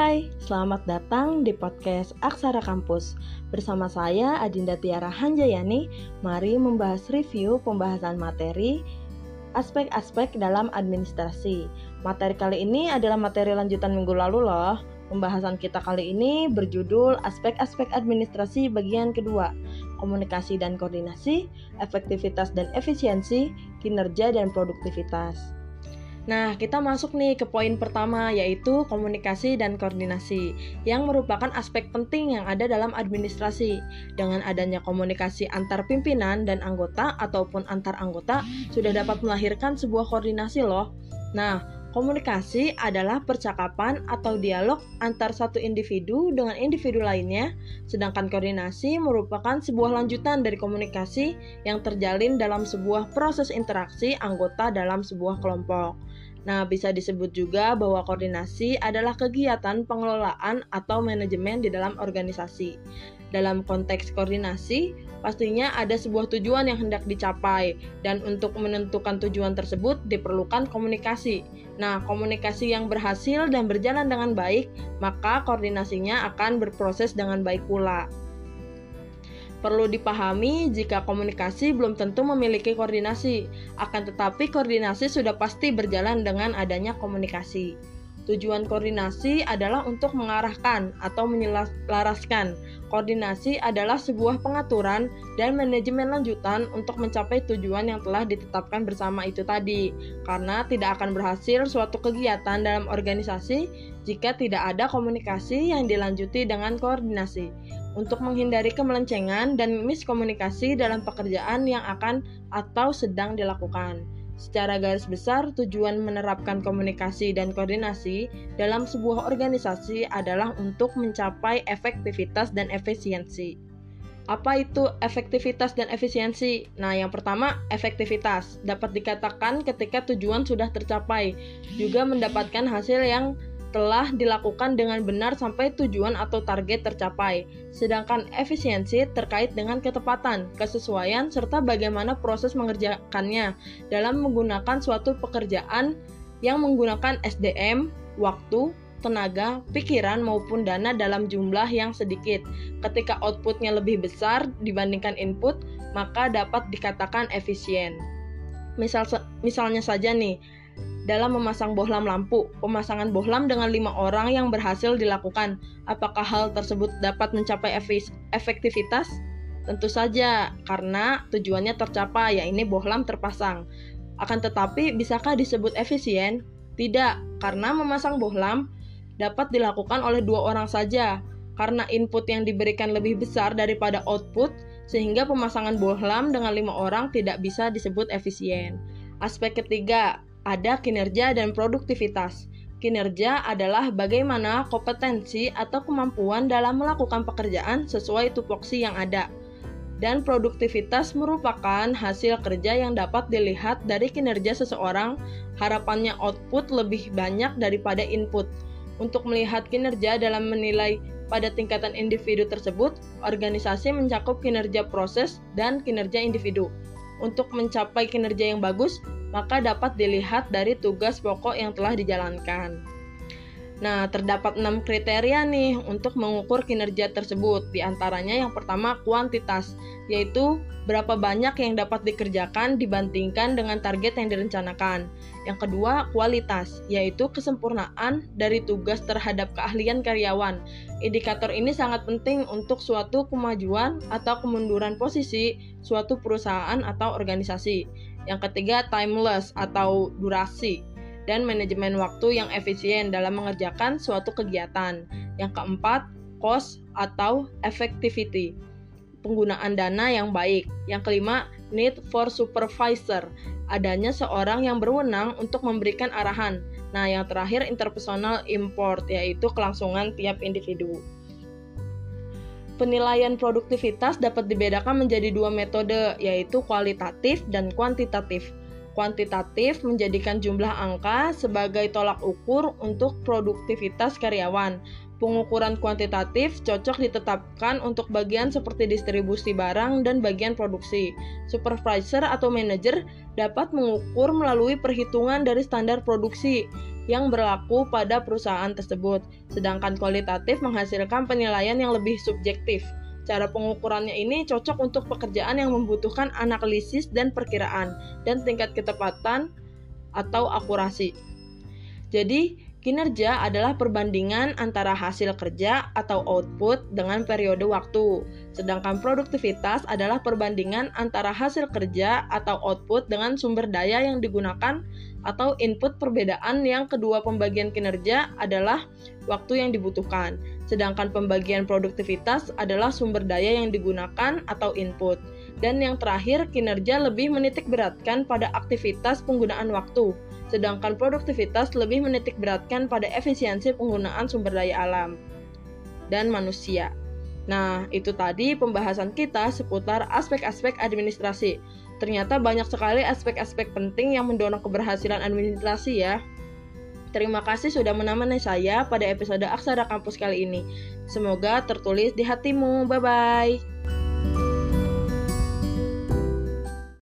Hai, selamat datang di podcast Aksara Kampus. Bersama saya Adinda Tiara Hanjayani, mari membahas review pembahasan materi aspek-aspek dalam administrasi. Materi kali ini adalah materi lanjutan minggu lalu loh. Pembahasan kita kali ini berjudul aspek-aspek administrasi bagian kedua, komunikasi dan koordinasi, efektivitas dan efisiensi, kinerja dan produktivitas. Nah, kita masuk nih ke poin pertama yaitu komunikasi dan koordinasi yang merupakan aspek penting yang ada dalam administrasi. Dengan adanya komunikasi antar pimpinan dan anggota ataupun antar anggota sudah dapat melahirkan sebuah koordinasi loh. Nah, komunikasi adalah percakapan atau dialog antar satu individu dengan individu lainnya, sedangkan koordinasi merupakan sebuah lanjutan dari komunikasi yang terjalin dalam sebuah proses interaksi anggota dalam sebuah kelompok. Nah, bisa disebut juga bahwa koordinasi adalah kegiatan pengelolaan atau manajemen di dalam organisasi. Dalam konteks koordinasi, pastinya ada sebuah tujuan yang hendak dicapai, dan untuk menentukan tujuan tersebut diperlukan komunikasi. Nah, komunikasi yang berhasil dan berjalan dengan baik, maka koordinasinya akan berproses dengan baik pula. Perlu dipahami jika komunikasi belum tentu memiliki koordinasi, akan tetapi koordinasi sudah pasti berjalan dengan adanya komunikasi. Tujuan koordinasi adalah untuk mengarahkan atau menyelaraskan. Koordinasi adalah sebuah pengaturan dan manajemen lanjutan untuk mencapai tujuan yang telah ditetapkan bersama itu tadi. Karena tidak akan berhasil suatu kegiatan dalam organisasi jika tidak ada komunikasi yang dilanjuti dengan koordinasi untuk menghindari kemelencengan dan miskomunikasi dalam pekerjaan yang akan atau sedang dilakukan. Secara garis besar, tujuan menerapkan komunikasi dan koordinasi dalam sebuah organisasi adalah untuk mencapai efektivitas dan efisiensi. Apa itu efektivitas dan efisiensi? Nah, yang pertama, efektivitas dapat dikatakan ketika tujuan sudah tercapai, juga mendapatkan hasil yang telah dilakukan dengan benar sampai tujuan atau target tercapai. Sedangkan efisiensi terkait dengan ketepatan, kesesuaian, serta bagaimana proses mengerjakannya dalam menggunakan suatu pekerjaan yang menggunakan SDM, waktu, tenaga, pikiran, maupun dana dalam jumlah yang sedikit. Ketika outputnya lebih besar dibandingkan input, maka dapat dikatakan efisien. Misal, misalnya saja nih, dalam memasang bohlam lampu. Pemasangan bohlam dengan lima orang yang berhasil dilakukan. Apakah hal tersebut dapat mencapai efektivitas? Tentu saja, karena tujuannya tercapai, ya ini bohlam terpasang. Akan tetapi, bisakah disebut efisien? Tidak, karena memasang bohlam dapat dilakukan oleh dua orang saja, karena input yang diberikan lebih besar daripada output, sehingga pemasangan bohlam dengan lima orang tidak bisa disebut efisien. Aspek ketiga, ada kinerja dan produktivitas. Kinerja adalah bagaimana kompetensi atau kemampuan dalam melakukan pekerjaan sesuai tupoksi yang ada. Dan produktivitas merupakan hasil kerja yang dapat dilihat dari kinerja seseorang, harapannya output lebih banyak daripada input. Untuk melihat kinerja dalam menilai pada tingkatan individu tersebut, organisasi mencakup kinerja proses dan kinerja individu. Untuk mencapai kinerja yang bagus, maka dapat dilihat dari tugas pokok yang telah dijalankan. Nah, terdapat enam kriteria nih untuk mengukur kinerja tersebut. Di antaranya yang pertama kuantitas, yaitu berapa banyak yang dapat dikerjakan dibandingkan dengan target yang direncanakan. Yang kedua, kualitas, yaitu kesempurnaan dari tugas terhadap keahlian karyawan. Indikator ini sangat penting untuk suatu kemajuan atau kemunduran posisi suatu perusahaan atau organisasi. Yang ketiga, timeless atau durasi dan manajemen waktu yang efisien dalam mengerjakan suatu kegiatan. Yang keempat, cost atau effectivity, penggunaan dana yang baik. Yang kelima, need for supervisor, adanya seorang yang berwenang untuk memberikan arahan. Nah, yang terakhir interpersonal import, yaitu kelangsungan tiap individu. Penilaian produktivitas dapat dibedakan menjadi dua metode, yaitu kualitatif dan kuantitatif. Kuantitatif menjadikan jumlah angka sebagai tolak ukur untuk produktivitas karyawan. Pengukuran kuantitatif cocok ditetapkan untuk bagian seperti distribusi barang dan bagian produksi. Supervisor atau manager dapat mengukur melalui perhitungan dari standar produksi yang berlaku pada perusahaan tersebut, sedangkan kualitatif menghasilkan penilaian yang lebih subjektif. Cara pengukurannya ini cocok untuk pekerjaan yang membutuhkan analisis dan perkiraan, dan tingkat ketepatan atau akurasi. Jadi, Kinerja adalah perbandingan antara hasil kerja atau output dengan periode waktu, sedangkan produktivitas adalah perbandingan antara hasil kerja atau output dengan sumber daya yang digunakan atau input perbedaan yang kedua pembagian kinerja adalah waktu yang dibutuhkan, sedangkan pembagian produktivitas adalah sumber daya yang digunakan atau input. Dan yang terakhir, kinerja lebih menitik beratkan pada aktivitas penggunaan waktu sedangkan produktivitas lebih menitik beratkan pada efisiensi penggunaan sumber daya alam dan manusia. Nah, itu tadi pembahasan kita seputar aspek-aspek administrasi. Ternyata banyak sekali aspek-aspek penting yang mendorong keberhasilan administrasi ya. Terima kasih sudah menemani saya pada episode Aksara Kampus kali ini. Semoga tertulis di hatimu. Bye bye.